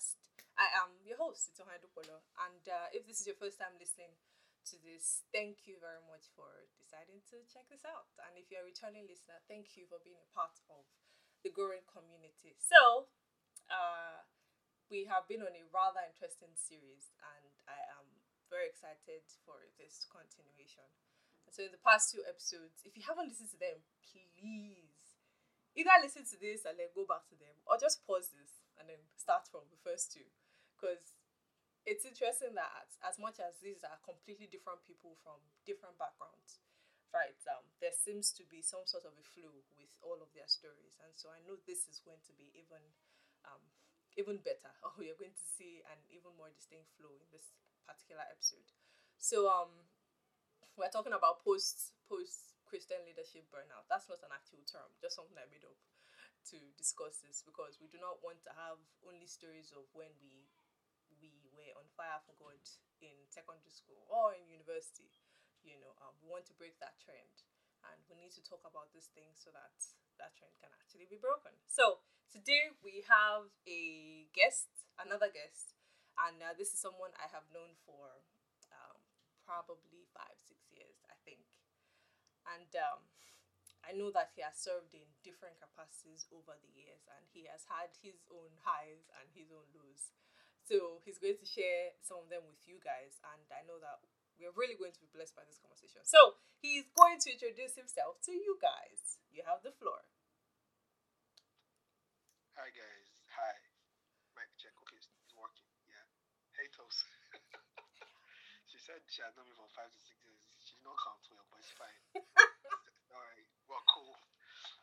podcast. I am your host, Itohan Dupolo. And uh, if this is your first time listening to this, thank you very much for deciding to check this out. And if you're a returning listener, thank you for being a part of the growing community. So, uh, we have been on a rather interesting series, and I am very excited for this continuation. So, in the past two episodes, if you haven't listened to them, please either listen to this and then go back to them, or just pause this and then start from the first two. Because it's interesting that as, much as these are completely different people from different backgrounds, right, um, there seems to be some sort of a flow with all of their stories. And so I know this is going to be even um, even better, or we are going to see an even more distinct flow in this particular episode. So um we're talking about post post Christian leadership burnout. That's not an actual term, just something I made up to discuss this because we do not want to have only stories of when we we were on fire for God in secondary school or in university. You know, um, we want to break that trend, and we need to talk about these things so that that trend can actually be broken. So today we have a guest, another guest, and uh, this is someone I have known for um, probably five, six years, I think, and um, I know that he has served in different capacities over the years and he has had his own highs and his own lows. So he's going to share some of them with you guys, and I know that we're really going to be blessed by this conversation. So he's going to introduce himself to you guys. You have the floor. Hi guys. Hi. Mic check. Okay, it's working. Yeah. Hey Toast. she said she had known me for five to six years. She did not count well, but it's fine. Alright. Well cool. Well,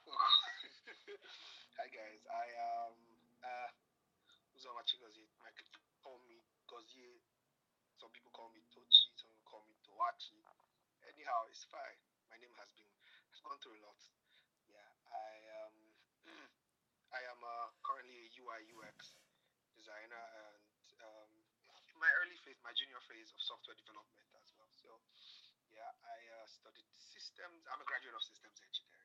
cool. Hi guys. I um uh Uzoma Chigozie. I could call me Gozie. Some people call me Tochi, some people call me Towachi. Anyhow, it's fine. My name has been has gone through a lot. Yeah. I um I am uh, currently a UI UX designer and um, my early phase, my junior phase of software development as well. So, yeah, I uh, studied systems. I'm a graduate of systems engineering.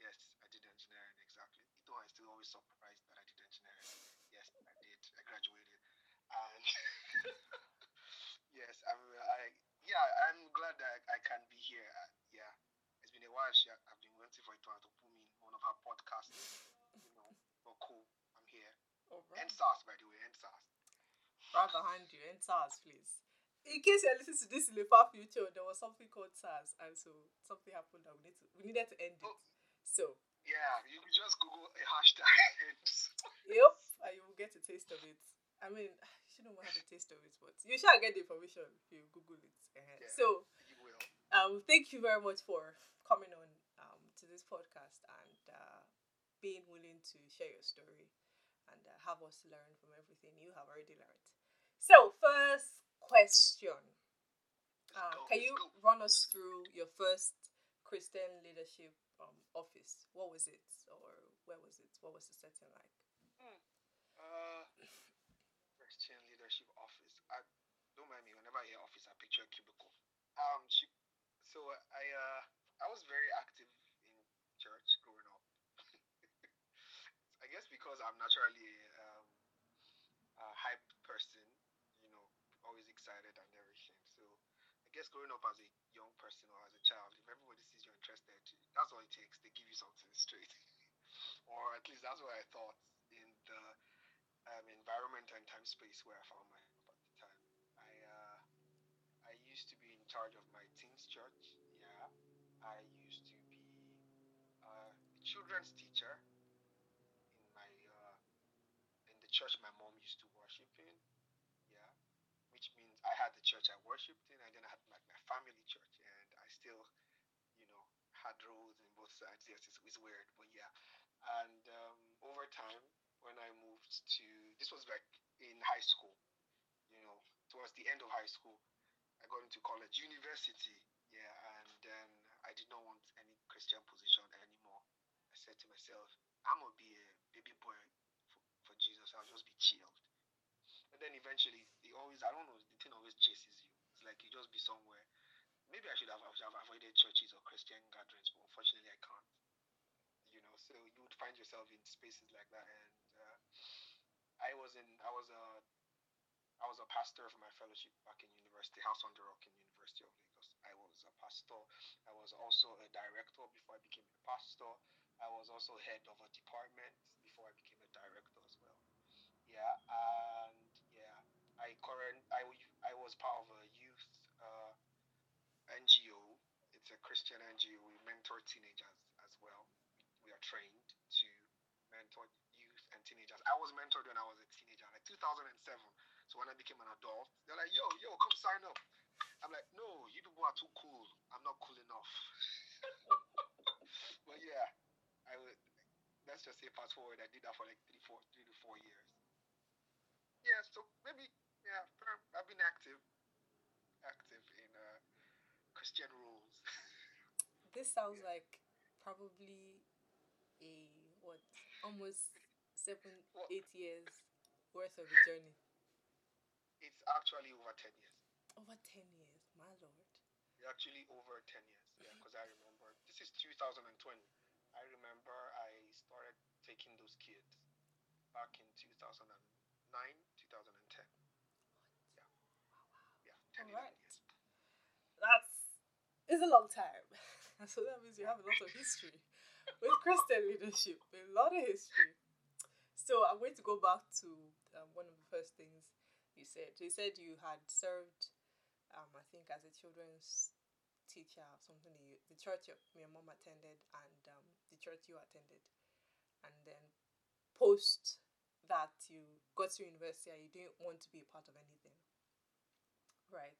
Yes, I did engineering exactly. Though I'm still always surprised that I did engineering. Yes, I did. I graduated, and yes, I'm. I yeah, I'm glad that I can be here. Uh, yeah, it's been a while. She, I've been waiting for it to, to put me in one of her podcasts. You know, but cool. I'm here. All And SARS, by the way, and SARS. Right behind you, and SARS, please. In case you're listening to this in the far future, there was something called SARS, and so something happened that we need to we needed to end it. Oh. So Yeah, you can just Google a hashtag. yep, and you will get a taste of it. I mean, you shouldn't have a taste of it, but you shall get the information if you Google it. Uh-huh. Yeah. So you will. um, thank you very much for coming on um, to this podcast and uh, being willing to share your story and uh, have us learn from everything you have already learned. So, first question uh, Can you run us through your first Christian leadership um, office? What was it, or where was it? What was the setting like? Uh, Christian Leadership Office. I don't mind me. Whenever I hear office, I picture a cubicle. Um, she, so I uh I was very active in church growing up. I guess because I'm naturally um, a hype person, you know, always excited and everything. So I guess growing up as a young person or as a child, if everybody sees you're interested, that's all it takes. They give you something straight, or at least that's what I thought in the um, environment and time space where I found myself at the time. I uh, I used to be in charge of my teens church. Yeah, I used to be uh, a children's teacher in my uh, in the church my mom used to worship in. Yeah, which means I had the church I worshipped in, and then I had like my family church, and I still, you know, had roles in both sides. Yes, it's, it's weird, but yeah. And um, over time, when I moved to this was like in high school, you know, towards the end of high school, I got into college, university, yeah, and then I did not want any Christian position anymore. I said to myself, I'm gonna be a baby boy for, for Jesus. I'll just be chilled. And then eventually, the always I don't know, the thing always chases you. It's like you just be somewhere. Maybe I should have, have avoided churches or Christian gatherings, but unfortunately, I can't. You know, so you would find yourself in spaces like that, and uh, I was in I was a I was a pastor for my fellowship back in university, House on the Rock in University of Lagos. I was a pastor. I was also a director before I became a pastor. I was also head of a department before I became a director as well. Yeah, and yeah, I current I, I was part of a youth uh, NGO. It's a Christian NGO. We mentor teenagers as well. We are trained to mentor youth and teenagers. I was mentored when I was a teenager, like 2007. So when I became an adult, they're like, yo, yo, come sign up. I'm like, no, you people are too cool. I'm not cool enough. but yeah, I would. Let's just say fast forward. I did that for like three, four, three to four years. Yeah, so maybe yeah, I've been active, active in uh, Christian roles. this sounds like probably a what almost seven, well, eight years worth of a journey. It's actually over 10 years. Over 10 years, my lord. It's actually over 10 years, yeah, because I remember this is 2020. I remember I started taking those kids back in 2009, 2010. What? Yeah. Wow, wow. Yeah, 10 All right. years. That's is a long time. so that means you have a lot of history with Christian leadership, a lot of history. So I'm going to go back to um, one of the first things you said. You said you had served, um, I think, as a children's teacher or something. The church your, your mom attended and um, the church you attended, and then post that you got to university and you didn't want to be a part of anything, right?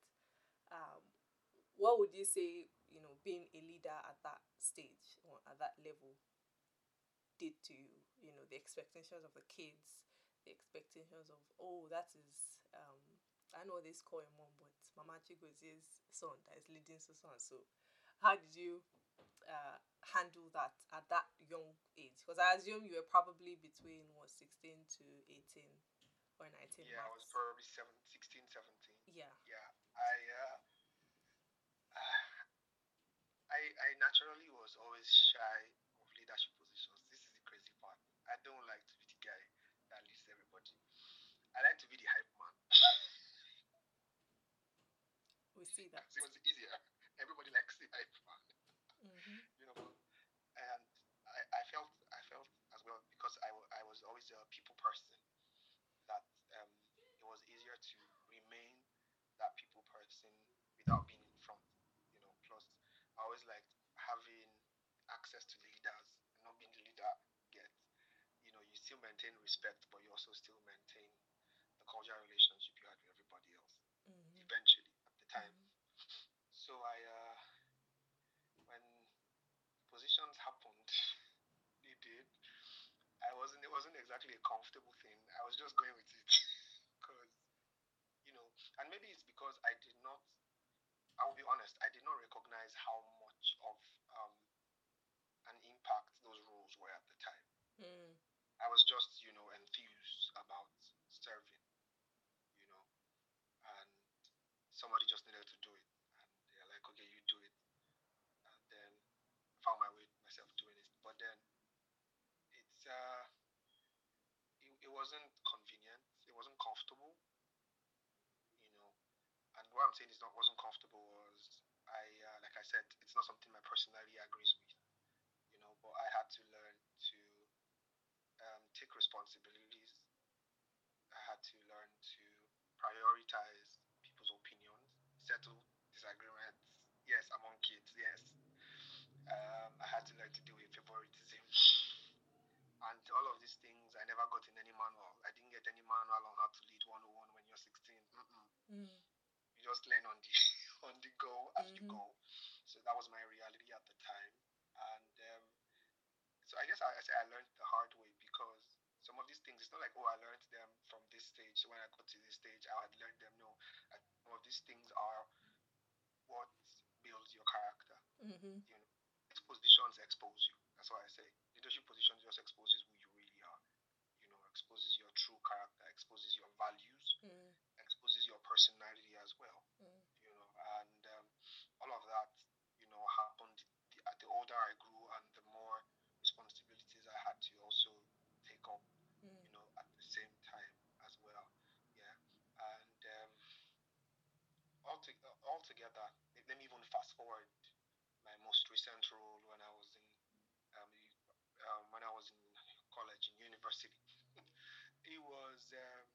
Um, what would you say? You know, being a leader at that stage or at that level did to you. You know, the expectations of the kids, the expectations of oh, that is um, I know this call your mom, but Mama Chigozie's son that is leading so so and so. How did you uh, handle that at that young age? Because I assume you were probably between what 16 to 18 or 19. Yeah, max. I was probably 7, 16, 17. Yeah. Yeah. I uh, I I naturally was always shy of leadership positions. This is the crazy part. I don't like to be the guy that leads everybody. I like to be the hype man. we see that. It was easier. Everybody likes the hype man. Mm-hmm. You know, and I, I felt I felt as well because I, I was always a people person that um, it was easier to remain that people person without being in front. You know, plus I always liked having access to leaders and not being the leader get you know you still maintain respect but you also still maintain the cordial relationship you had with everybody else. Mm-hmm. Eventually, at the time. Mm-hmm. So I, uh, when positions happened, they did. I wasn't. It wasn't exactly a comfortable thing. I was just going with it because, you know, and maybe it's because I did not. I will be honest. I did not recognize how much of um, an impact those roles were at the time. Mm. I was just, you know, enthused about serving you know, and somebody just needed to do it. And they're like, okay, you do it. And then I found my way myself doing it. But then it's uh it, it wasn't convenient, it wasn't comfortable. You know. And what I'm saying is not wasn't comfortable was I uh, like I said, it's not something my personality agrees with. You know, but I had to learn responsibilities. I had to learn to prioritize people's opinions, settle disagreements. Yes, among kids, yes. Um, I had to learn to deal with favoritism. And all of these things I never got in any manual. I didn't get any manual on how to lead 101 when you're 16. Mm. You just learn on the on the go as mm-hmm. you go. So that was my reality at the time. And um, so I guess I, I say I learned the hard way some of these things, it's not like, oh, I learned them from this stage. So when I got to this stage, I had learned them. No, I some of these things are what builds your character. Mm-hmm. You know, positions expose you. That's why I say leadership positions just exposes who you really are. You know, exposes your true character, exposes your values, mm. exposes your personality as well. Mm. You know, and um, all of that, you know, happened the, the older I grew and the more responsibilities I had to also take up. Mm. You know, at the same time to, all together, let me even fast forward my most recent role when I was in um, um, when I was in college in university. it was um,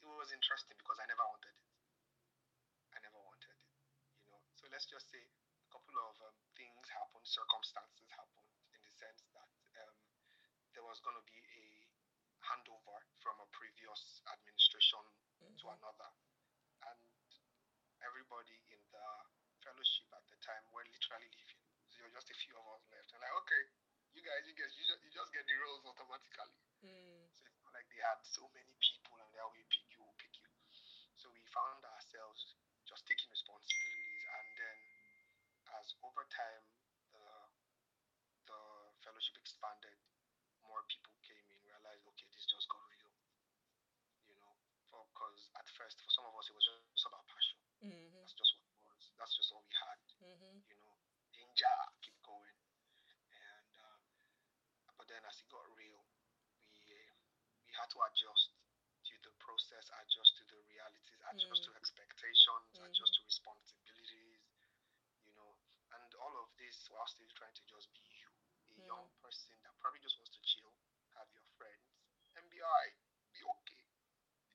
it was interesting because I never wanted it. I never wanted it, you know. So let's just say a couple of um, things happened, circumstances happened, in the sense that um, there was going to be a handover from a previous administration mm-hmm. to another, and everybody in the fellowship at the time were literally leaving. So there were just a few of us left. And like, okay, you guys, you guys, you just, you just get the roles automatically. Mm. So it's not like they had so many people and they will pick you, pick you. So we found ourselves just taking responsibilities. And then as over time, the, the fellowship expanded, more people came in, realized, okay, this just got real. You know, because at first, for some of us, it was just about passion. Mm-hmm. That's just what was that's just all we had. Mm-hmm. You know, danger, keep going. And uh, but then as it got real, we we had to adjust to the process, adjust to the realities, adjust mm-hmm. to expectations, mm-hmm. adjust to responsibilities. You know, and all of this while still trying to just be you, a mm. young person that probably just wants to chill, have your friends, and be alright, be okay.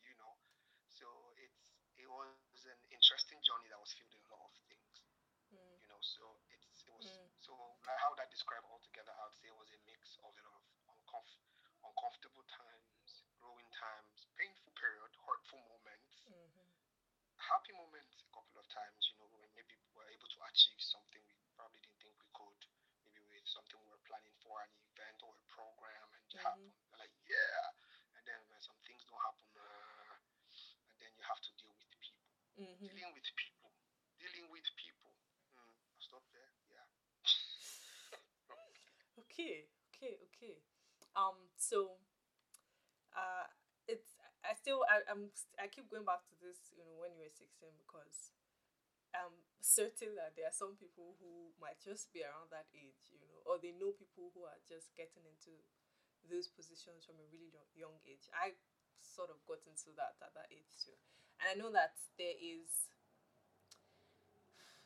You know, so it's it was an interesting journey that was filled with a lot of things. Mm. You know, so it's it was mm. so like how would I describe altogether? I would say it was a mix of a lot of uncomf- uncomfortable times, growing times, painful period, hurtful moments, mm-hmm. happy moments a couple of times. You know, when maybe we were able to achieve something we probably didn't think we could. Maybe with something we were planning for an event or a program and it mm-hmm. happened. Like yeah, and then when some things don't happen, uh, and then you have to deal with Mm-hmm. Dealing with people. Dealing with people. Mm, I'll stop there. Yeah. okay. Okay. Okay. Um. So, still I, I'm I keep going back to this. You know, when you were sixteen, because I'm certain that there are some people who might just be around that age, you know, or they know people who are just getting into those positions from a really young age. I sort of got into that at that age too and I know that there is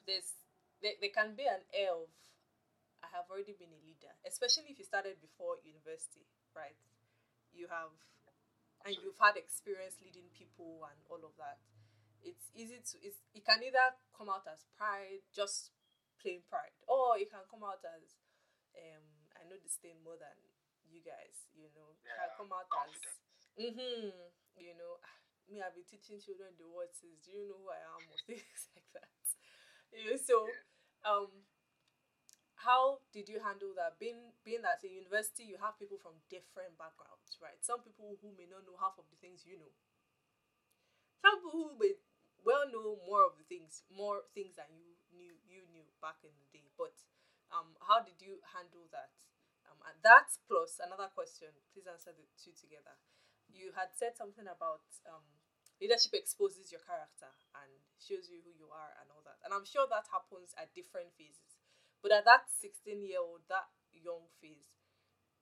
there's there, there can be an air of I have already been a leader, especially if you started before university, right? You have and you've had experience leading people and all of that. It's easy to it's it can either come out as pride, just plain pride, or it can come out as um I know this thing more than you guys, you know. Yeah, can come out confidence. as mm-hmm, you know, me, I've been teaching children the words is, do you know who I am or things like that. You know, so um how did you handle that? Being being that in university you have people from different backgrounds, right? Some people who may not know half of the things you know. Some people who may well know more of the things, more things than you knew you knew back in the day. But um how did you handle that? Um and that plus another question, please answer the two together you had said something about um, leadership exposes your character and shows you who you are and all that. And I'm sure that happens at different phases. But at that 16 year old, that young phase,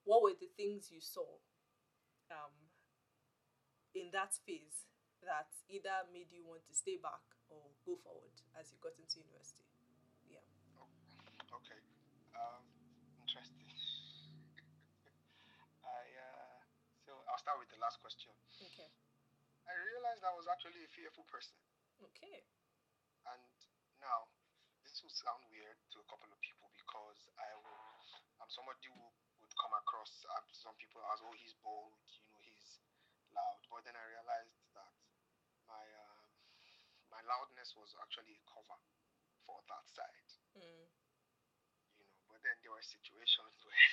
what were the things you saw um, in that phase that either made you want to stay back or go forward as you got into university? Yeah. okay. Um, interesting. I uh, so I'll start with the last question. Okay. I realized I was actually a fearful person. Okay. And now, this will sound weird to a couple of people because I will, I'm somebody who would come across uh, some people as, oh, he's bold, you know, he's loud. But then I realized that my um, my loudness was actually a cover for that side. Mm. You know, but then there were situations where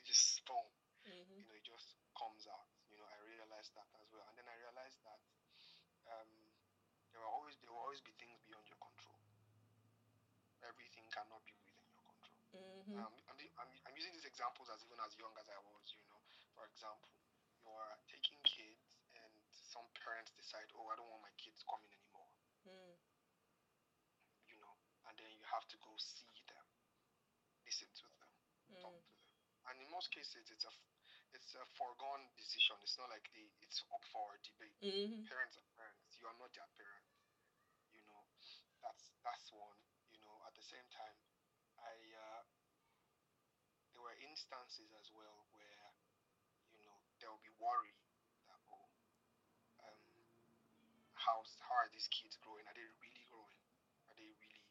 it just spun mm-hmm. you know, it just comes out. You know, I realized that as well. And then I realized that um, there will always there will always be things beyond your control. Everything cannot be within your control. Mm-hmm. Um, I'm, I'm, I'm using these examples as even as young as I was. You know, for example, you're taking kids, and some parents decide, oh, I don't want my kids coming anymore. Mm. You know, and then you have to go see them, listen to them, mm. talk to them and in most cases it's a it's a foregone decision. It's not like the it's up for debate. Mm-hmm. Parents are parents. You You are not their parent. You know, that's that's one. You know, at the same time, I uh, there were instances as well where you know there will be worry that oh, um, how how are these kids growing? Are they really growing? Are they really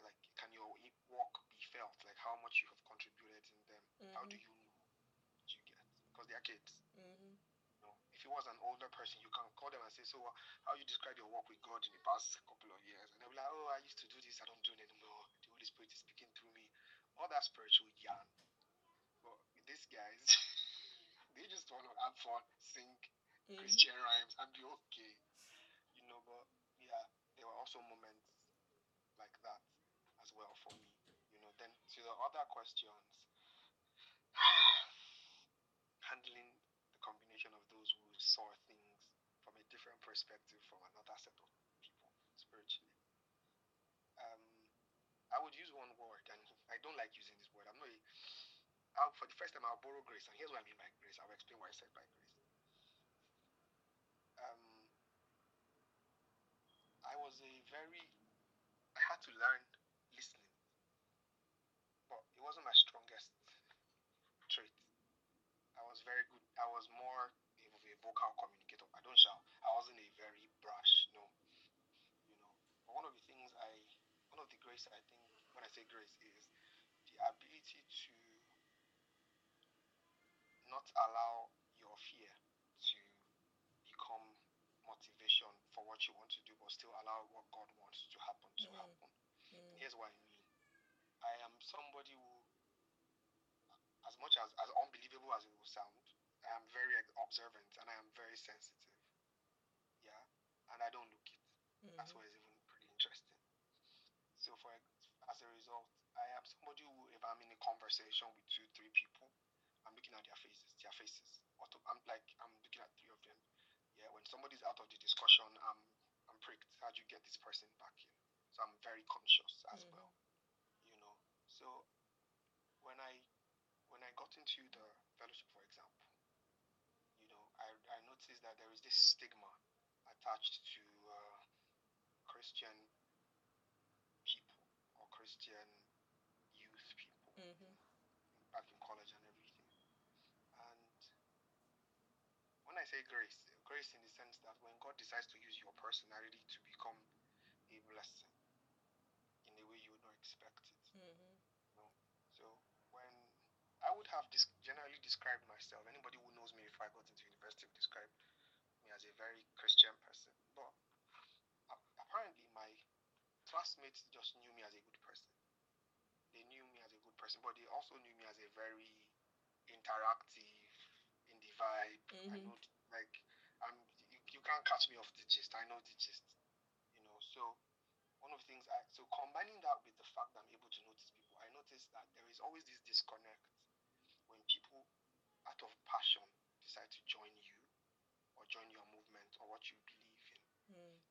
like? Can your work be felt? Like how much you have contributed in them? Mm-hmm. How do mm-hmm. you know? Do you get? Because they are kids. Mm-hmm. If he was an older person, you can call them and say, "So, uh, how you describe your work with God in the past couple of years?" And they'll be like, "Oh, I used to do this. I don't do it anymore. The Holy Spirit is speaking through me." All that spiritual yarn. But these guys, they just want to have fun, sing mm-hmm. Christian rhymes, and be okay. You know, but yeah, there were also moments like that as well for me. You know, then to the other questions, handling the combination of those who saw things from a different perspective from another set of people spiritually. Um, I would use one word, and I don't like using this word. I'm not. A, for the first time, I'll borrow grace, and here's what I mean by grace. I'll explain what I said by grace. Um, I was a very. I had to learn listening, but it wasn't my strongest trait. I was very good. I was more of a vocal communicator. I don't shout. I wasn't a very brash, no. You know. But one of the things I, one of the grace I think when I say grace is the ability to not allow your fear to become motivation for what you want to do, but still allow what God wants to happen to mm. happen. Mm. Here's what I mean. I am somebody who, as much as as unbelievable as it will sound, I am very observant and I am very sensitive. Yeah, and I don't look it. Mm-hmm. That's why it's even. So for as a result, I am somebody who, if I'm in a conversation with two, three people, I'm looking at their faces, their faces. I'm like, I'm looking at three of them. Yeah, when somebody's out of the discussion, I'm, I'm pricked. How do you get this person back in? So I'm very conscious as mm-hmm. well. You know. So when I, when I got into the fellowship, for example, you know, I, I noticed that there is this stigma attached to uh, Christian Christian youth people mm-hmm. back in college and everything. And when I say grace, grace in the sense that when God decides to use your personality to become a blessing in a way you would not expect it. Mm-hmm. You know? So when I would have this generally described myself, anybody who knows me before I got into university would describe me as a very Christian person. But apparently classmates just knew me as a good person. They knew me as a good person, but they also knew me as a very interactive, in the vibe. Mm-hmm. I know, like, I'm. You, you can't catch me off the gist. I know the gist. You know, so one of the things I so combining that with the fact that I'm able to notice people, I notice that there is always this disconnect when people, out of passion, decide to join you or join your movement or what you believe in. Mm.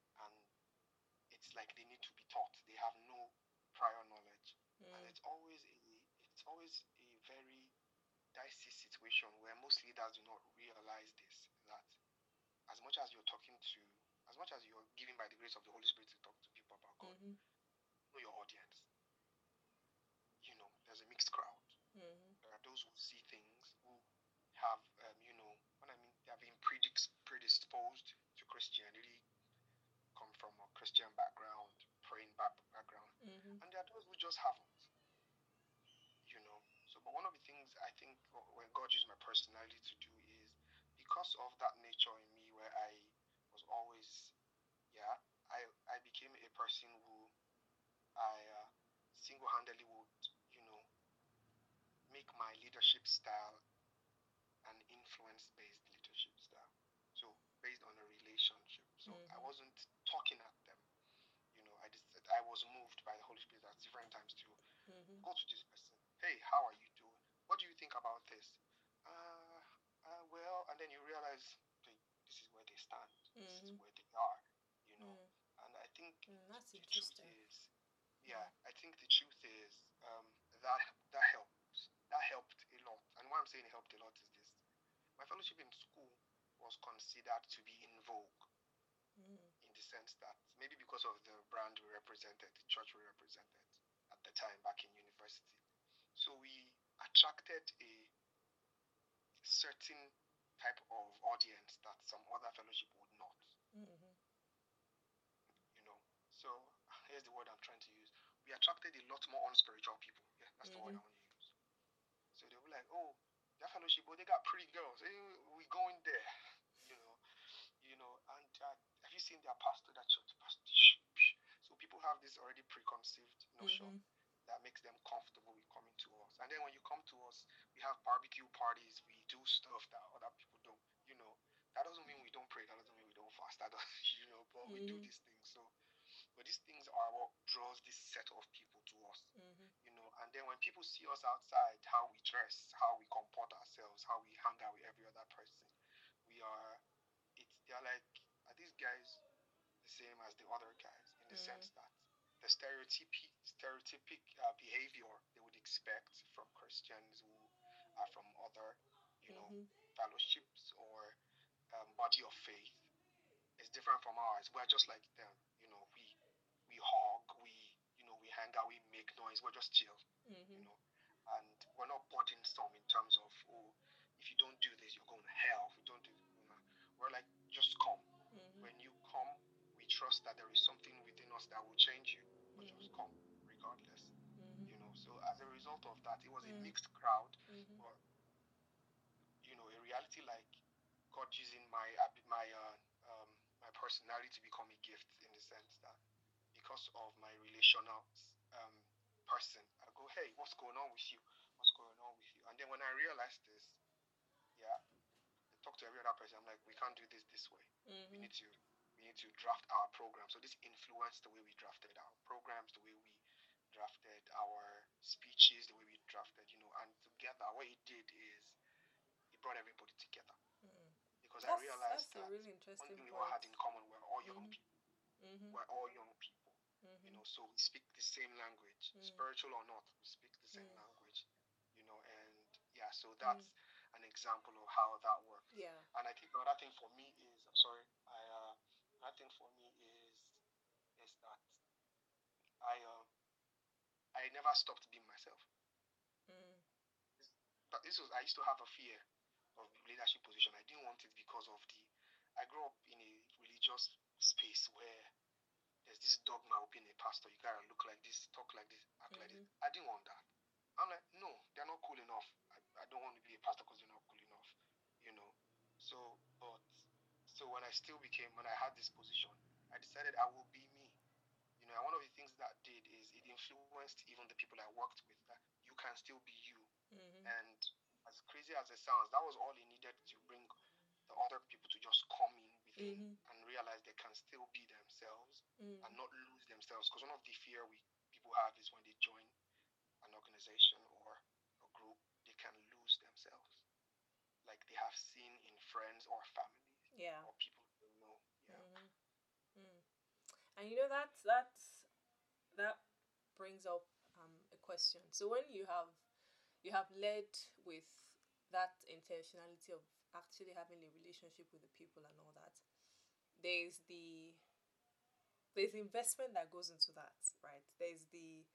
It's like they need to be taught. They have no prior knowledge, mm. and it's always a it's always a very dicey situation where most leaders do not realize this that as much as you're talking to, as much as you're given by the grace of the Holy Spirit to talk to people about God, mm-hmm. know your audience. You know, there's a mixed crowd. Mm-hmm. There are those who see things, who have, um, you know, what I mean, they have been predisposed to Christianity, from a Christian background, praying back background, mm-hmm. and there are those who just haven't. You know. So, but one of the things I think when God used my personality to do is because of that nature in me, where I was always, yeah, I I became a person who I uh, single-handedly would, you know, make my leadership style an influence-based leadership style. So based on a relationship. So mm-hmm. I wasn't talking at them. You know, I just I was moved by the Holy Spirit at different times to mm-hmm. go to this person. Hey, how are you doing? What do you think about this? Uh, uh well, and then you realize hey, this is where they stand. Mm-hmm. This is mm-hmm. where they are. You know, mm. and I think mm, that's the interesting. truth is, yeah, mm. I think the truth is um, that that helps. That helped a lot. And why I'm saying it helped a lot is this: my fellowship in school was considered to be in vogue. Sense that maybe because of the brand we represented, the church we represented at the time back in university. So we attracted a certain type of audience that some other fellowship would not. Mm-hmm. You know, so here's the word I'm trying to use. We attracted a lot more unspiritual people. Yeah, that's the word I Mhm. want to use. So they'll be like, oh, that fellowship, oh, they got pretty girls. Hey, we going there. You know, you know, and uh, their pastor, that church pastor? So people have this already preconceived notion Mhm. that makes them comfortable with coming to us. And then when you come to us, we have barbecue parties, we do stuff that other people don't. You know, that doesn't mean we don't pray, that doesn't mean we don't fast. That doesn't, you know, but we do Mhm. these things. So, but these things are what draws this set of people to us. Mm-hmm. You know, and then when people see us outside, how we dress, how we comport ourselves, how we hang out with every other person, we are. It's they're like, these guys the same as the other guys in the Mhm. sense that the stereotypic stereotypic uh, behavior they would expect from Christians who are from other, you know, Mhm. fellowships or um, body of faith is different from ours. We're just like them, you know. We we hug, we you know, we hang out, we make noise. We're just chill, you Mm-hmm. know, and we're not burdensome in terms of oh, if you don't do this, you're going to hell. If you don't do, you know, we're like just come. Mm-hmm. Come, we trust that there is something within us that will change you. But just Mhm. come, regardless, Mm-hmm. you know. So as a result of that, it was a Mm. mixed crowd, Mm-hmm. but you know, a reality like God using my my uh, um, my personality to become a gift in the sense that because of my relational um, person, I go, hey, what's going on with you? What's going on with you? And then when I realized this, yeah, I talk to every other person. I'm like, we can't do this this way. We Mm-hmm. need to we need to draft our program. So this influenced the way we drafted our programs, the way we drafted our speeches, the way we drafted, you know, and together what it did is it brought everybody together. Mm. Because I realized that's that really one thing we all had in common were all young Mhm. people. Mm-hmm. We're all young people, you Mm-hmm. know, so we speak the same language, Mm. spiritual or not, we speak the same Mm. language, you know, and yeah, so that's an example of how that works. Yeah. And I think another thing for me is, I'm sorry, I for me is is that I uh, I never stopped being myself. Mm. But this was I used to have a fear of leadership position. I didn't want it because of the I grew up in a religious space where there's this dogma of being a pastor. You gotta look like this, talk like this, act like this. I didn't want that. I'm like, no, they're not cool enough. I, I don't want to be a pastor because they're not cool enough, you know. So, so when I still became when I had this position, I decided I will be me. You know, and one of the things that did is it influenced even the people I worked with that you can still be you. Mm-hmm. And as crazy as it sounds, that was all it needed to bring the other people to just come in within Mhm. and realize they can still be themselves Mm. and not lose themselves. Because one of the fear we people have is when they join an organization or a group, they can lose themselves, like they have seen in friends or families Yeah. or people they know. Yeah. Mhm. Mm. And you know that that that brings up um, a question. So when you have you have led with that intentionality of actually having a relationship with the people and all that, there's the there's investment that goes into that, right? There's the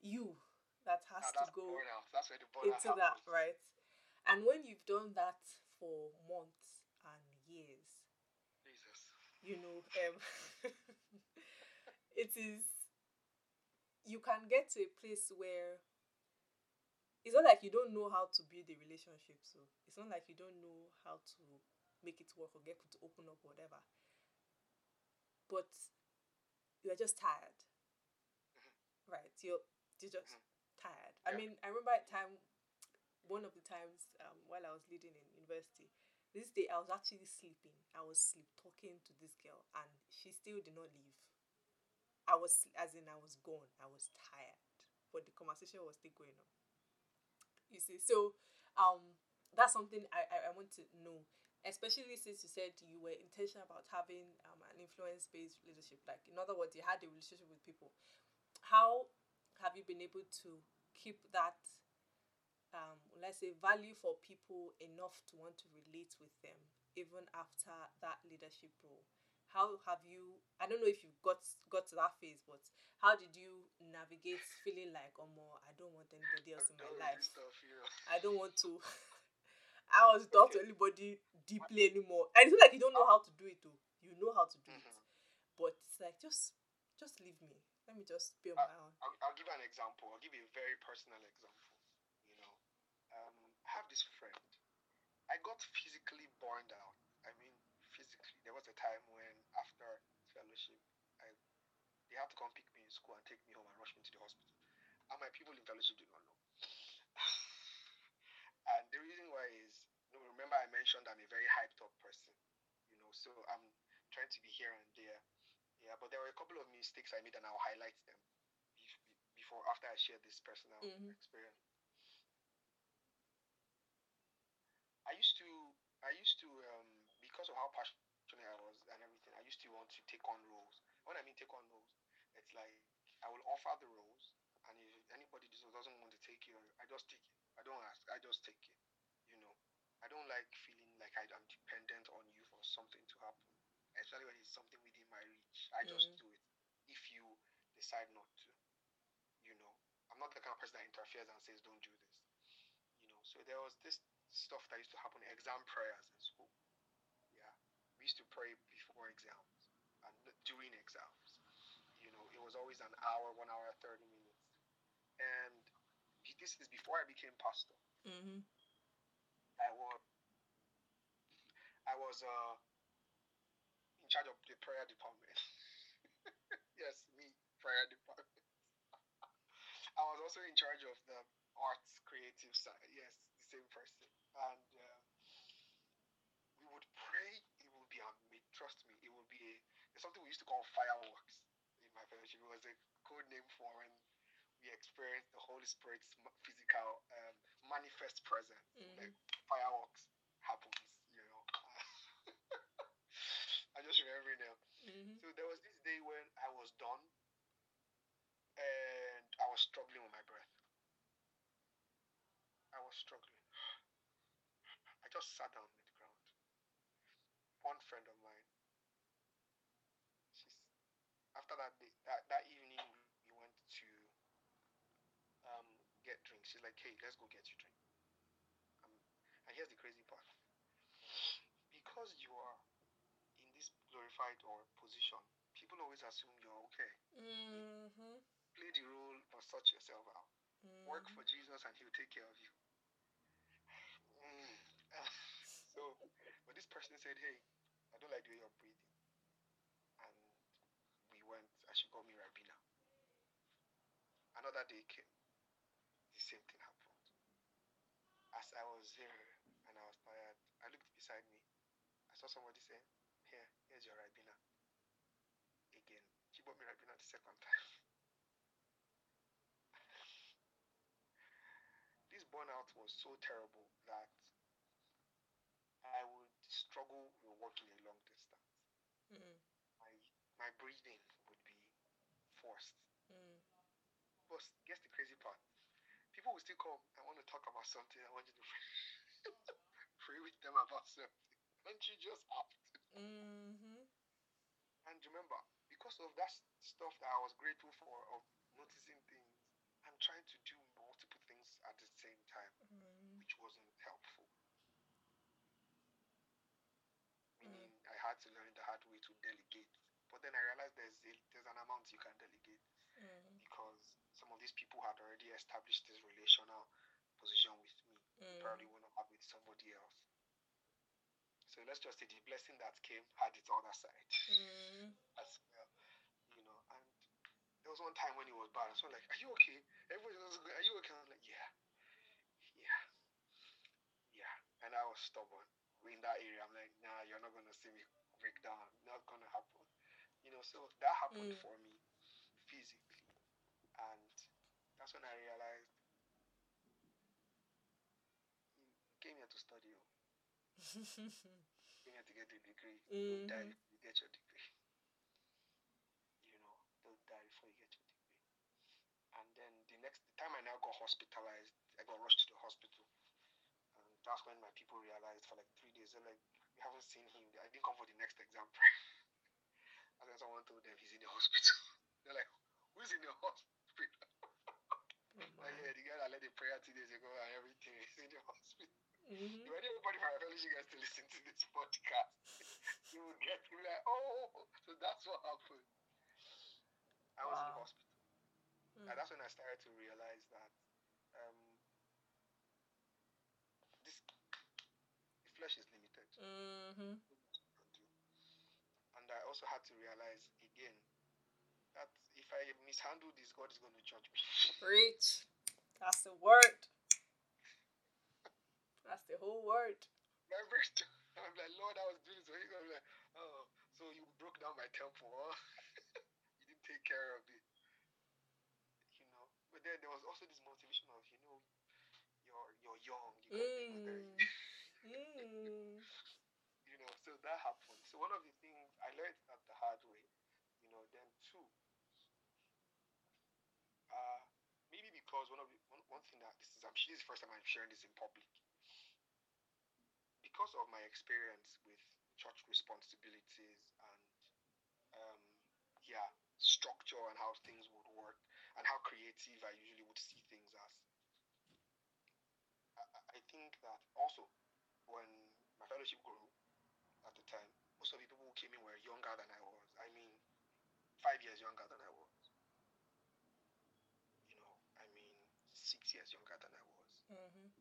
you that has Now to go. That's where the burnout into that, right? And when you've done that for months years, Jesus. you know, um, it is you can get to a place where it's not like you don't know how to build a relationship. So it's not like you don't know how to make it work or get people to open up or whatever. But you're just tired, right? You're you're just tired. I mean, I remember a time, one of the times um, while I was leading in university, this day I was actually sleeping. I was sleep talking to this girl, and she still did not leave. I was, as in, I was gone. I was tired, but the conversation was still going on. You see, so um, that's something I, I, I want to know, especially since you said you were intentional about having um, an influence based leadership. Like, in other words, you had a relationship with people. How have you been able to keep that, um, let's say, value for people enough to want to relate with them even after that leadership role? How have you i don't know if you got got to that phase but how did you navigate feeling like oh more i don't want anybody else in my life. Stuff, i don't want to i was talk to anybody deeply anymore. And it's not like you don't know how to do it too you know how to do it. Mhm. but it's like just just leave me. Let me just be on my own. I'll, I'll give you an example. I'll give you a very personal example. Um, I have this friend. I got physically burned out. I mean, physically. There was a time when after fellowship, I they had to come pick me in school and take me home and rush me to the hospital. And my people in fellowship did not know. and the reason why is, you know, remember I mentioned I'm a very hyped up person. You know, so I'm trying to be here and there. Yeah, but there were a couple of mistakes I made and I'll highlight them before after I share this personal Mhm. experience. I used to I used to um because of how passionate I was and everything, I used to want to take on roles. When I mean take on roles, it's like I will offer the roles and if anybody does- doesn't want to take it, I just take it. I don't ask, I just take it. You know. I don't like feeling like I, I'm dependent on you for something to happen. Especially when it's something within my reach. I just Mhm. do it. If you decide not to. You know. I'm not the kind of person that interferes and says don't do this. You know. So there was this stuff that used to happen exam prayers in school. Yeah. We used to pray before exams and during exams. You know, it was always an hour, one hour, thirty minutes. And this is before I became pastor. mm-hmm. I was I was uh in charge of the prayer department. yes, me, prayer department. I was also in charge of the arts creative side. Yes, the same person. And uh, we would pray. It would be amazing. Trust me, it would be a, something we used to call fireworks in my fellowship. It was a code name for when we experienced the Holy Spirit's physical um, manifest presence. Mm-hmm. Like fireworks happens, you know. I just remember now. Mm-hmm. So there was this day when I was done and I was struggling with my breath. I was struggling. Just sat down on the ground. One friend of mine, she's after that day, that, that evening we went to um get drinks. She's like, hey, let's go get you drink. Um, and here's the crazy part. Because you are in this glorified or position, people always assume you're okay. Mm-hmm. Play the role, but sort yourself out. Work for Jesus and he'll take care of you. Mm. so, but this person said, hey, I don't like the way you're breathing. And we went, and she got me Ribena. Another day came, the same thing happened. As I was there and I was tired, I looked beside me. I saw somebody saying, here, here's your Ribena. Again, she bought me Ribena the second time. this burnout was so terrible that I would struggle with walking a long distance. Mm-hmm. My my breathing would be forced. Mm. But guess the crazy part? People will still come. I want to talk about something. I want you to pray, pray with them about something. Can't you just act? Mm-hmm. And remember, because of that stuff that I was grateful for, of noticing things, I'm trying to do multiple things at the same time, Mm-hmm. which wasn't helpful. Meaning, I had to learn the hard way to delegate. But then I realized there's a, there's an amount you can delegate Mm-hmm. because some of these people had already established this relational position with me. Probably want to have with somebody else. So let's just say the blessing that came had its other side Mm-hmm. as well. You know, and there was one time when it was bad. So like, are you okay? Everybody was like, are you okay? I'm like, yeah, yeah, yeah. And I was stubborn in that area. I'm like, nah, you're not gonna see me break down. Not gonna happen. You know, so that happened Mm. for me physically, and that's when I realized you came here to study. oh. You came here to get a degree. Don't die Mhm. you get your degree. You know, don't die before you get your degree. And then the next the time I now got hospitalized, I got rushed to the hospital. And that's when my people realized for like three days, they're like, we haven't seen him. I didn't come for the next exam. then someone told them he's in the hospital. They're like, who's in the hospital? Oh Like, yeah, the guy that led the prayer two days ago and everything is in the hospital. Mhm. If anybody from our fellowship gets to listen to this podcast, you will get to like, oh, so that's what happened. I was in the hospital. Mm. And that's when I started to realize that um, this the flesh is limited. Mhm. And I also had to realize again that if I mishandle this, God is going to judge me. Preach. That's the word. That's the whole word. Every time I'm like, Lord, I was doing this. So he's going to be like, oh, so you broke down my temple. Huh? you didn't take care of it. You know. But then there was also this motivation of, you know, you're you're young. You got Mm. Mm. you know, so that happened. So one of the things I learned that the hard way, you know, then two, uh, maybe because one of the, one, one thing that this is, I'm this is the first time I'm sharing this in public. Because of my experience with church responsibilities and, um, yeah, structure and how things would work and how creative I usually would see things as. I- I think that also when my fellowship grew at the time, most of the people who came in were younger than I was. I mean, five years younger than I was. You know, I mean, six years younger than I was. Mhm.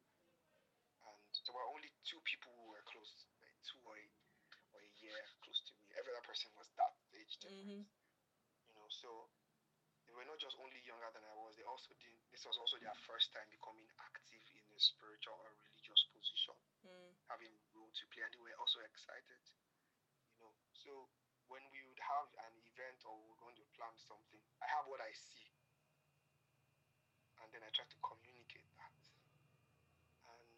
And there were only two people who were close, like two or a, or a year close to me. Every other person was that age difference. Mhm. You know, so they were not just only younger than I was, they also did this was also their first time becoming active in a spiritual or religious position. Mm. having a role to play and they were also excited you know. So when we would have an event or we're going to plan something i have what i see. And then i try to communicate that. And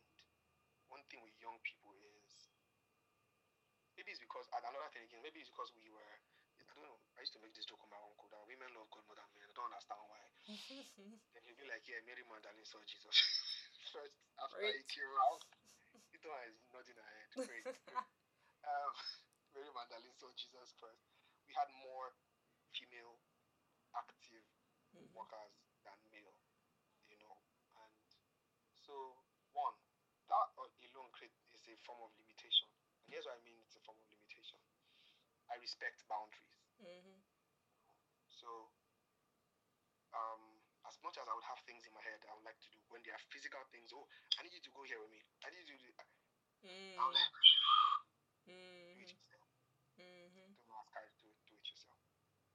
one thing with young people is maybe it's because and another thing again maybe it's because we were i don't know i used to make this joke with my uncle that women love god more than men. I don't understand why. Then he'll be like yeah mary magdalene saw jesus first after Great. came out it was nodding her head great, great um, Mary Magdalene saw Jesus first. We had more female active Mhm. workers than male, you know. And so, one, that alone is a form of limitation. And here's what I mean it's a form of limitation. I respect boundaries. Mhm. So, um, as much as I would have things in my head I would like to do, when there are physical things, oh, I need you to go here with me. I need you to do Mm. I'm like, do it yourself. Don't ask her to do it yourself.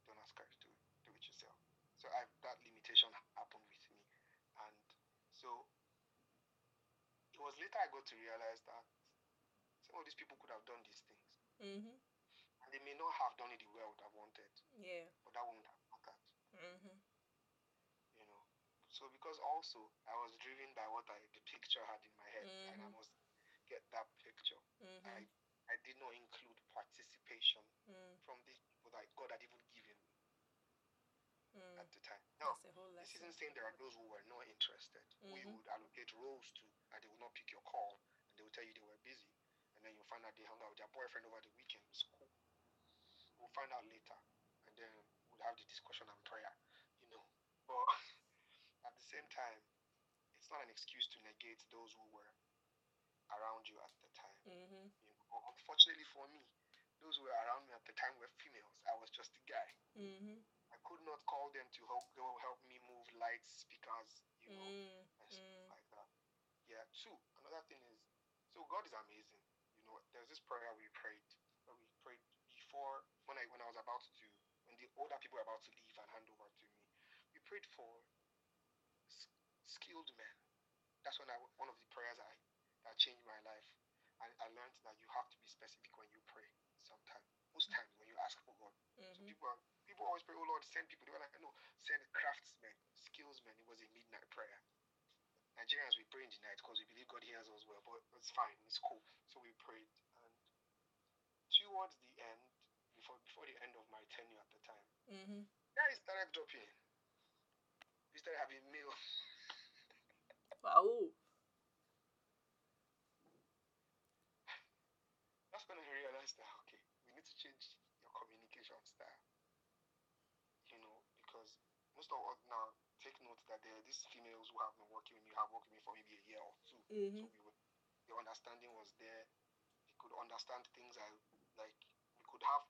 Don't ask her to do it, do it yourself. So I, that limitation happened with me. And so it was later I got to realize that some of these people could have done these things. Mhm. And they may not have done it the way I would have wanted, Yeah. but that wouldn't have mattered, Mhm. You. So because also I was driven by what I the picture I had in my head and I Mhm. must get that picture. I, Mhm. I did not include participation Mm. from these people that God had even given me Mm. at the time. Now, That's a whole This isn't saying there are those who were not interested, you Mhm. would allocate roles to, and they will not pick your call, and they will tell you they were busy, and then you'll find out they hung out with their boyfriend over the weekend. It's cool. We'll find out later, and then we'll have the discussion and prayer, you know. But at the same time, it's not an excuse to negate those who were around you at the time. Mhm. You know, unfortunately for me, those who were around me at the time were females. I was just a guy. Mhm. I could not call them to help go help me move lights, speakers, you know, Mm. and stuff like that. Yeah. Two. Another thing is, so God is amazing. You know, there's this prayer we prayed. We prayed before when I when I was about to when the older people were about to leave and hand over to me. We prayed for skilled men. That's when I one of the prayers I that changed my life. And I learned that you have to be specific when you pray. Sometimes, most times when you ask for God. So Mhm. people are, people always pray, oh Lord, send people. They were like, no, send craftsmen, skillsmen. It was a midnight prayer. Nigerians, we pray in the night because we believe God hears us well, but it's fine, it's cool. So we prayed. And towards the end, before before the end of my tenure at the time, Mhm. guys started dropping. We started having meal. Wow. That's when I realized that okay, we need to change your communication style. You know, because most of us now take note that there are these females who have been working with me, have worked with me for maybe a year or 2 Mm-hmm. So we were, the understanding was there. They could understand things I like. We could have.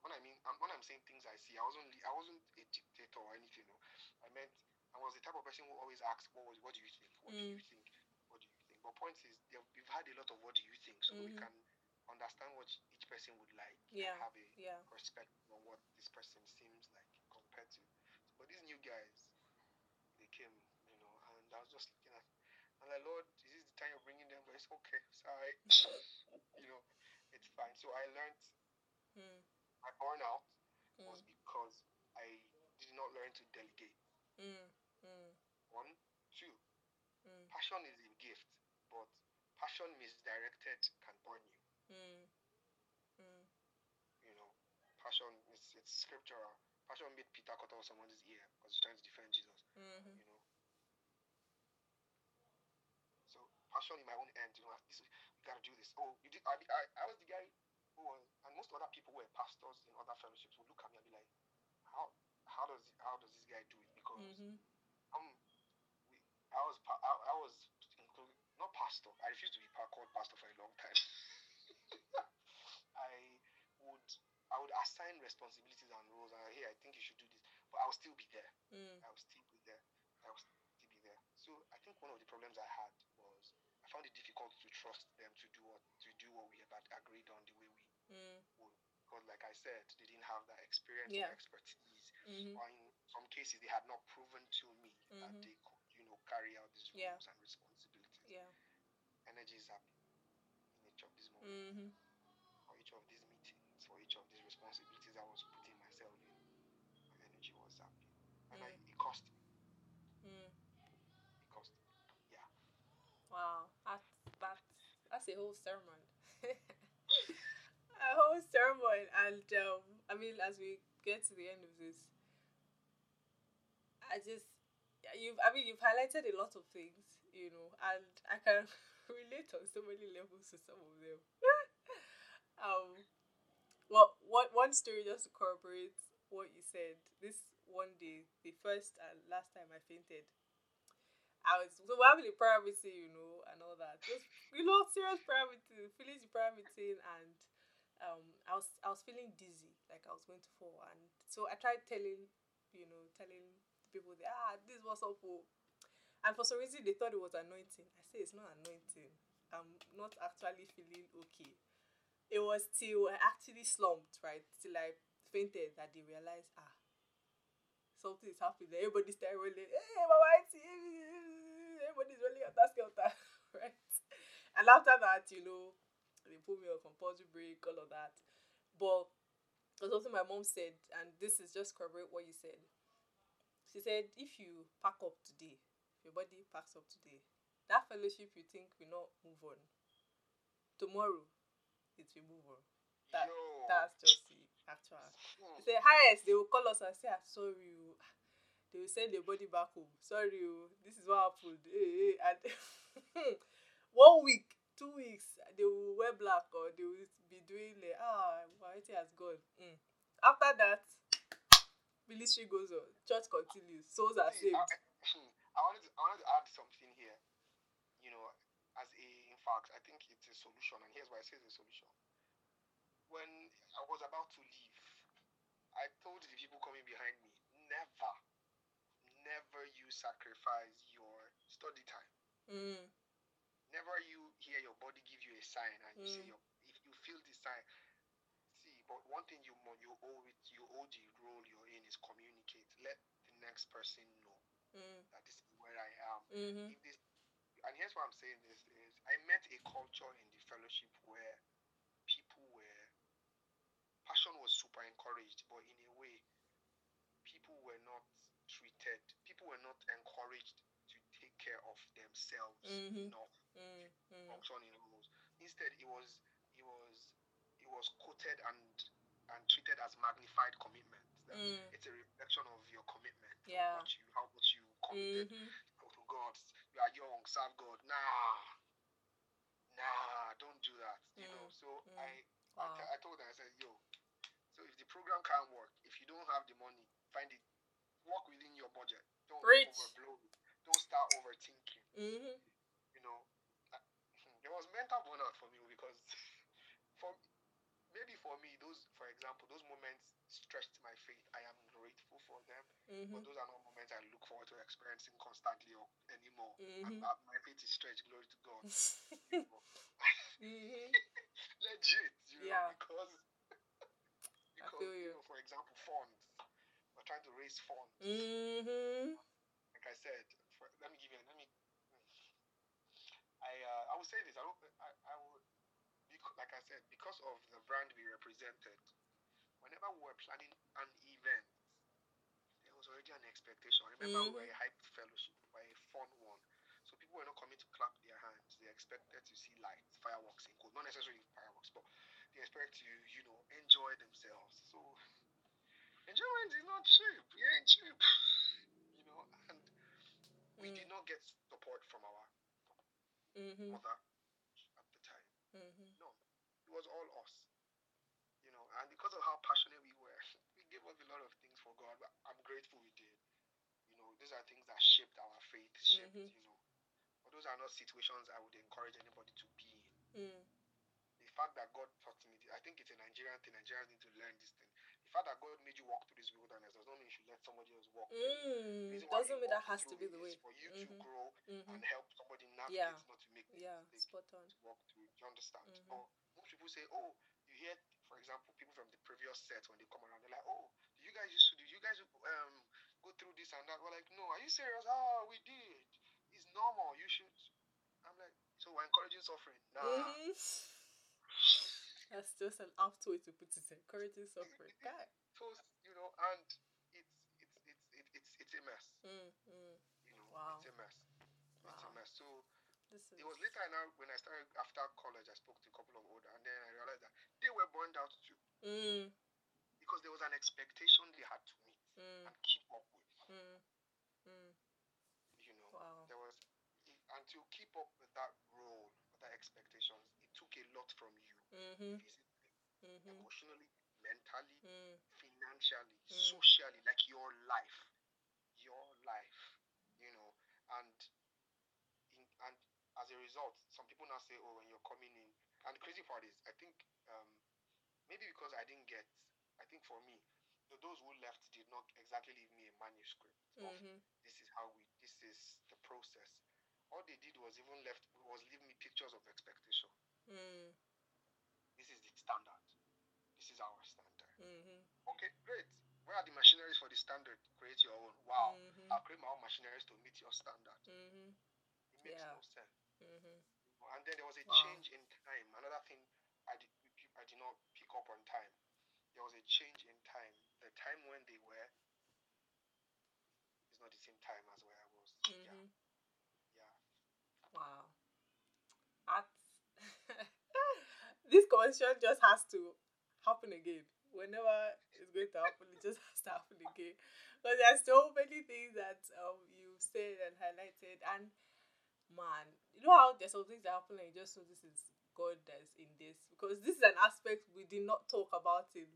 When I mean, um, when I'm saying things I see, I wasn't. I wasn't a dictator or anything. No. I meant I was the type of person who always asks, "What was? What do you think? What do you think? What do you think?" But point is, we've had a lot of "What do you think," so we Mhm. can understand what each person would like. Yeah. And have a Yeah. perspective on what this person seems like compared to. But these new guys, they came, you know, and I was just looking at, I'm like, Lord, this is this the time you're bringing them? But it's okay, it's alright, you know, it's fine. So I learned Mm. my burnout was Mm. because I did not learn to delegate. Mm. Mm. One, two, Mm. passion is a gift, but passion misdirected can burn you. Mm. Mm. You know, passion it's it's scriptural. Passion made Peter cut off someone's ear because he's trying to defend Jesus. Mhm. you know. So passion in my own end, you know, this, you gotta do this. Oh, you did. I, I, I was the guy who was, and most other people who were pastors in other fellowships would look at me and be like, how, how does, how does this guy do it? Because Mhm. Um, we, I was, I, I was included, not pastor. I refused to be called pastor for a long time. I would, I would assign responsibilities and roles. And hey, I think you should do this, but I will still be there. Mm. I will still be there. I will still be there. So I think one of the problems I had was I found it difficult to trust them to do what to do what we had agreed on the way we Mm. would. Because like I said, they didn't have that experience Yeah. or expertise. Mhm. Or in some cases they had not proven to me that Mhm. they could, you know, carry out these roles Yeah. and responsibilities. Yeah. Energy is up in each of these moments, Mhm. for each of these meetings, for each of these responsibilities I was putting myself in. My energy was up. And I, it cost me. Mm. It cost me. Yeah. Wow, that's that's that's a whole sermon. a whole sermon, and um, I mean, as we get to the end of this, I just you've I mean you've highlighted a lot of things, you know, and I can relate on so many levels to some of them. um, well, one one story just to corroborate what you said. This one day, the first and last time I fainted. I was so we're having a you know, and all that. Just you know, serious prayer meeting, meeting, and um, I was I was feeling dizzy, like I was going to fall, and so I tried telling, you know, telling people that ah, this was up, oh. and for some reason they thought it was anointing. I say it's not anointing. I'm not actually feeling okay. It was till I actually slumped, right, till I fainted that they realized ah something is happening. Everybody's starting rolling. Hey, Mama Auntie, everybody's rolling at that skelter, right? And after that, you know, they put me on compulsory break, all of that. But there's something my mom said, and this is just corroborate what you said. She said, if you pack up today, if your body packs up today, that fellowship you think will not move on, tomorrow it will move on. That that's just the actual. Hmm. They say highest they will call us and say ah, sorry oh." They will send the body back home. Sorry oh, this is what happened. Hey, hey. And one week, two weeks, they will wear black or they will be doing like ah variety has gone. Mm. After that, ministry goes on, church continues, souls are See, saved. I, I wanted to, I wanted to add something here. You know, as a in fact, I think it's a solution, and here's why I say it's a solution. When I was about to leave, I told the people coming behind me, never, never you sacrifice your study time. Mm, Never you hear your body give you a sign and you say Mm. your if you feel the sign. But one thing you you owe it you owe the role you're in is communicate. Let the next person know mm, that this is where I am. mm-hmm, If this and here's what I'm saying this is I met a culture in the fellowship where people were passion was super encouraged, but in a way people were not treated people were not encouraged to take care of themselves Mhm. enough mm, mm, function in roles. Instead, it was it was was quoted and and treated as magnified commitment. Mm, It's a reflection of your commitment. Yeah. What you, how much you committed mhm, to God. You are young, serve God. Nah, nah, don't do that. You know. Mm, So mm. I I, Wow. t- I told them I said, yo. So if the program can't work, if you don't have the money, find it. work within your budget. Don't Preach. overblow it. Don't start overthinking. Mm-hmm. You know, I- there was mental burnout for me because for maybe for me those, for example, those moments stretched my faith. I am grateful for them, Mm-hmm. but those are not moments I look forward to experiencing constantly or anymore. And Mhm. that- my faith is stretched. Glory to God. Mm-hmm. legit, you know, Yeah. because because feel you you. know, for example, funds. We're trying to raise funds. Mm-hmm. Like I said, for, let me give you. Let me. I uh, I would say this. I don't. I, I would. Like I said, because of the brand we represented, whenever we were planning an event, there was already an expectation. I remember we were a hype fellowship, we were a fun one. So people were not coming to clap their hands. They expected to see lights, fireworks in code. Not necessarily fireworks, but they expect to, you know, enjoy themselves. So enjoyment is not cheap. It ain't cheap. You know, and we Mm. did not get support from our Mm-hmm. mother at the time. Mm-hmm. No, it was all us. You know, and because of how passionate we were, we gave up a lot of things for God. But I'm grateful we did. You know, these are things that shaped our faith, shaped, Mhm. you know. But those are not situations I would encourage anybody to be in. Mm. The fact that God taught me, I think it's a Nigerian thing. Nigerians need to learn this thing. The fact that God made you walk through this wilderness does not mean you should let somebody else walk. it. Mm. why Doesn't mean that has to be the way. For you Mhm. to grow Mm-hmm. and help somebody navigate, Yeah. not to make Yeah. Spot on. to walk through. Do you understand? Mhm. Or most people say, oh, you hear, for example, people from the previous set when they come around, they're like, oh, do you guys used to do you guys um go through this and that? We're like, no, are you serious? Ah, we did. It's normal. You should. I'm like, so we're encouraging suffering. Nah. That's just an apt way to put it. Encouraging suffering. Guy. So you know, and it's it's it's it's it's a mess. Mm, mm. You know, Wow. it's a mess. Wow. It's a mess. So is. it was later now when I started after college, I spoke to a couple of older, and then I realized that they were burned out too Mm, because there was an expectation they had to meet mm, and keep up with. mm, mm. You know, Wow. there was and to keep up with that role, with that expectations, it took a lot from you Mm-hmm. physically, Mm-hmm. emotionally, mentally, Mm, financially, Mm. socially, like your life, your life, you know, and in, and as a result, some people now say, oh, when you're coming in, and the crazy part is, I think um, maybe because I didn't get, I think for me, those who left did not exactly leave me a manuscript of mm-hmm. this is how we, this is the process. All they did was even left was leave me pictures of expectation. Mm, This is the standard. This is our standard. mm-hmm. Okay, great. Where are the machineries for the standard? Create your own. Wow. Mhm. I'll create my own machineries to meet your standard. Mm-hmm. It makes Yeah. no sense. Mm-hmm. And then there was a Wow. change in time. Another thing I did, I did not pick up on time. There was a change in time. The time when they were is not the same time as where I was. Yeah, Mm-hmm. yeah. Wow. That's this conversation just has to happen again. Whenever it's going to happen, it just has to happen again. Because there's so many things that um you've said and highlighted and man, you know how there's some things that happen and you just know this is God that's in this. Because this is an aspect we did not talk about in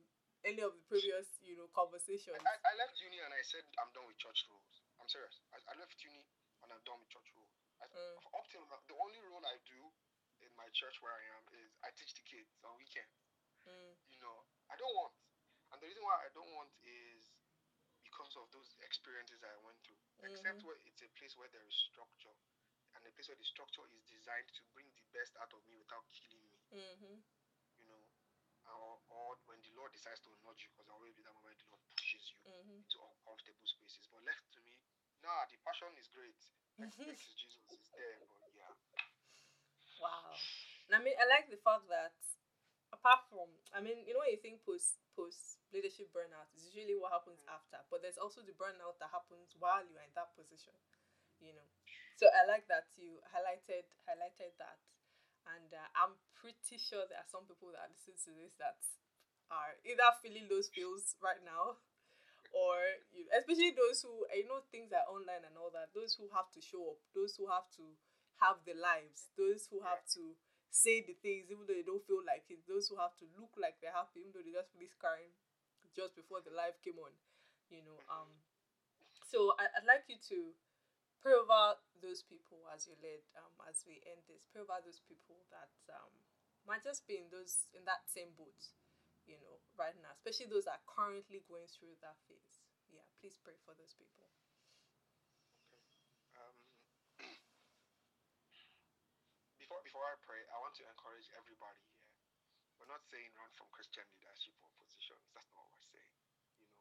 any of the previous, you know, conversations. I, I left uni and I said I'm done with church rules. I'm serious. I, I left uni and I'm done with church rules. I, Mm. Up till the only role I do in my church where I am is I teach the kids on weekends. Mm, you know, I don't want. And the reason why I don't want is because of those experiences I went through. Except Mhm. where it's a place where there is structure. And a place where the structure is designed to bring the best out of me without killing me. mm-hmm. You know. Or, or when the Lord decides to nudge you, because there will always be that moment the Lord pushes you Mm-hmm. into uncomfortable spaces. But left to me, nah, the passion is great. Jesus is there. But yeah. Wow. And I mean, I like the fact that apart from, I mean, you know, when you think post post leadership burnout is usually what happens Mm. after, but there's also the burnout that happens while you're in that position. You know, so I like that you highlighted highlighted that, and uh, I'm pretty sure there are some people that listen to this that are either feeling those feels right now. Or you, especially those who you know things are online and all that. Those who have to show up, those who have to have the lives, those who have to say the things even though they don't feel like it, those who have to look like they're happy even though they just finished crying just before the live came on. You know, um So I, would like you to pray over those people as you led, um, as we end this. Pray over those people that um, might just be in those in that same boat, you know, right now, especially those that are currently going through that phase. Yeah, please pray for those people. Okay. Um, before before I pray, I want to encourage everybody here. We're not saying run from Christian leadership or positions. That's not what we're saying. You know,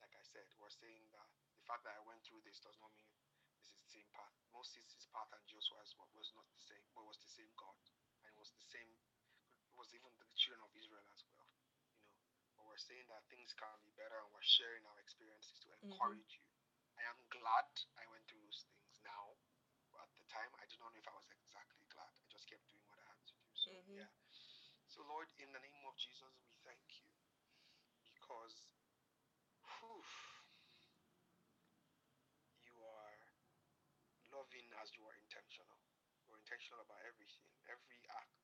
like I said, we're saying that the fact that I went through this does not mean this is the same path. Moses' path and Joshua's was not the same, but was the same God, and it was the same. It was even the children of Israel as well. You know, but we're saying that things can be better, and we're sharing our experiences to mm-hmm. encourage mm-hmm. you. I am glad I went through those things now. But at the time, I did not know if I was exactly glad. I just kept doing what I had to do. So mm-hmm. yeah. So, Lord, in the name of Jesus, we thank you because whew, you are loving as you are intentional. You're intentional about everything, every act,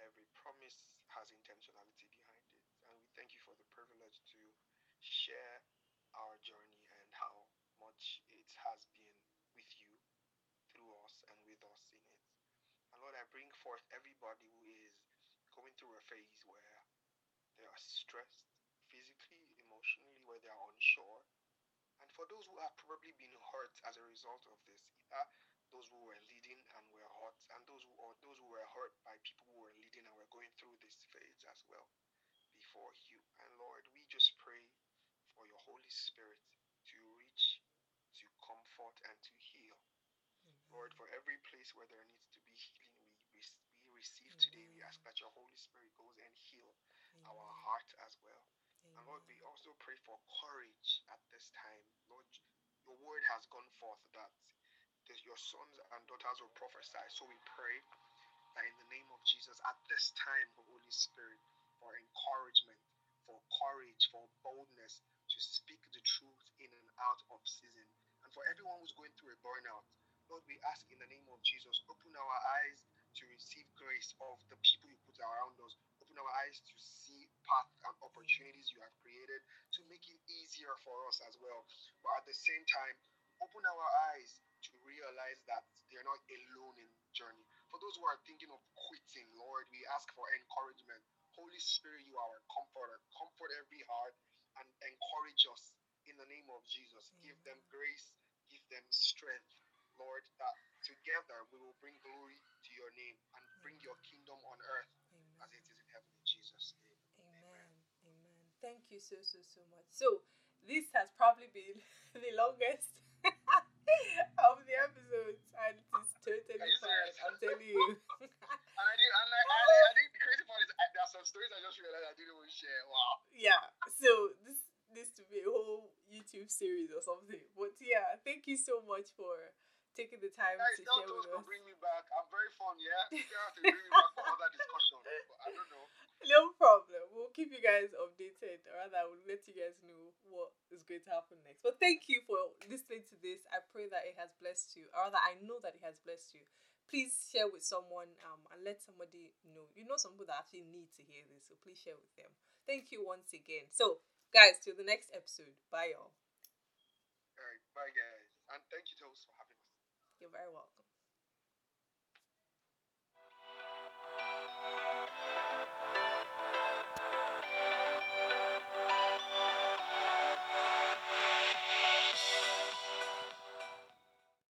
every promise has intentionality behind it. And we thank you for the privilege to share our journey and how much it has been with you, through us, and with us in it. And Lord, I bring forth everybody who is going through a phase where they are stressed physically, emotionally, where they are unsure. And for those who have probably been hurt as a result of this, either those who were leading and were hurt, and those who or those who were hurt by people who were leading and were going through this phase as well before you. And Lord, we just pray for your Holy Spirit to reach, to comfort, and to heal. Lord, for every place where there needs to be healing receive today, we ask that your Holy Spirit goes and heal our heart as well. And Lord, we also pray for courage at this time. Lord, your word has gone forth that your sons and daughters will prophesy. So we pray that in the name of Jesus, at this time, the Holy Spirit, for encouragement, for courage, for boldness to speak the truth in and out of season. And for everyone who's going through a burnout, Lord, we ask in the name of Jesus, open our eyes to receive grace of the people you put around us. Open our eyes to see paths and opportunities you have created to make it easier for us as well. But at the same time, open our eyes to realize that they're not alone in the journey. For those who are thinking of quitting, Lord, we ask for encouragement. Holy Spirit, you are a comforter. Comfort every heart and encourage us in the name of Jesus. Give them grace, give them strength, Lord, that together we will bring glory to your name and bring your kingdom on earth Amen. as it is in heaven in Jesus' name. Amen. Amen. Thank you so, so, so much. So, this has probably been the longest of the episodes, and it is totally fine. I'm telling you. and I did, and I, I, I think the crazy part is I, there are some stories I just realized I didn't even share. Wow. Yeah. So this this to be a whole YouTube series or something. But yeah, thank you so much for taking the time Guys, to share with us. bring me back. I'm very fun, yeah? You have to bring me back for other discussion. I don't know. No problem. We'll keep you guys updated. Or rather, we'll let you guys know what is going to happen next. But thank you for listening to this. I pray that it has blessed you. Or rather, I know that it has blessed you. Please share with someone um, and let somebody know. You know some people that actually need to hear this. So please share with them. Thank you once again. So, guys, till the next episode. Bye, y'all. All right. Bye, guys. And thank you to us for having you're very welcome.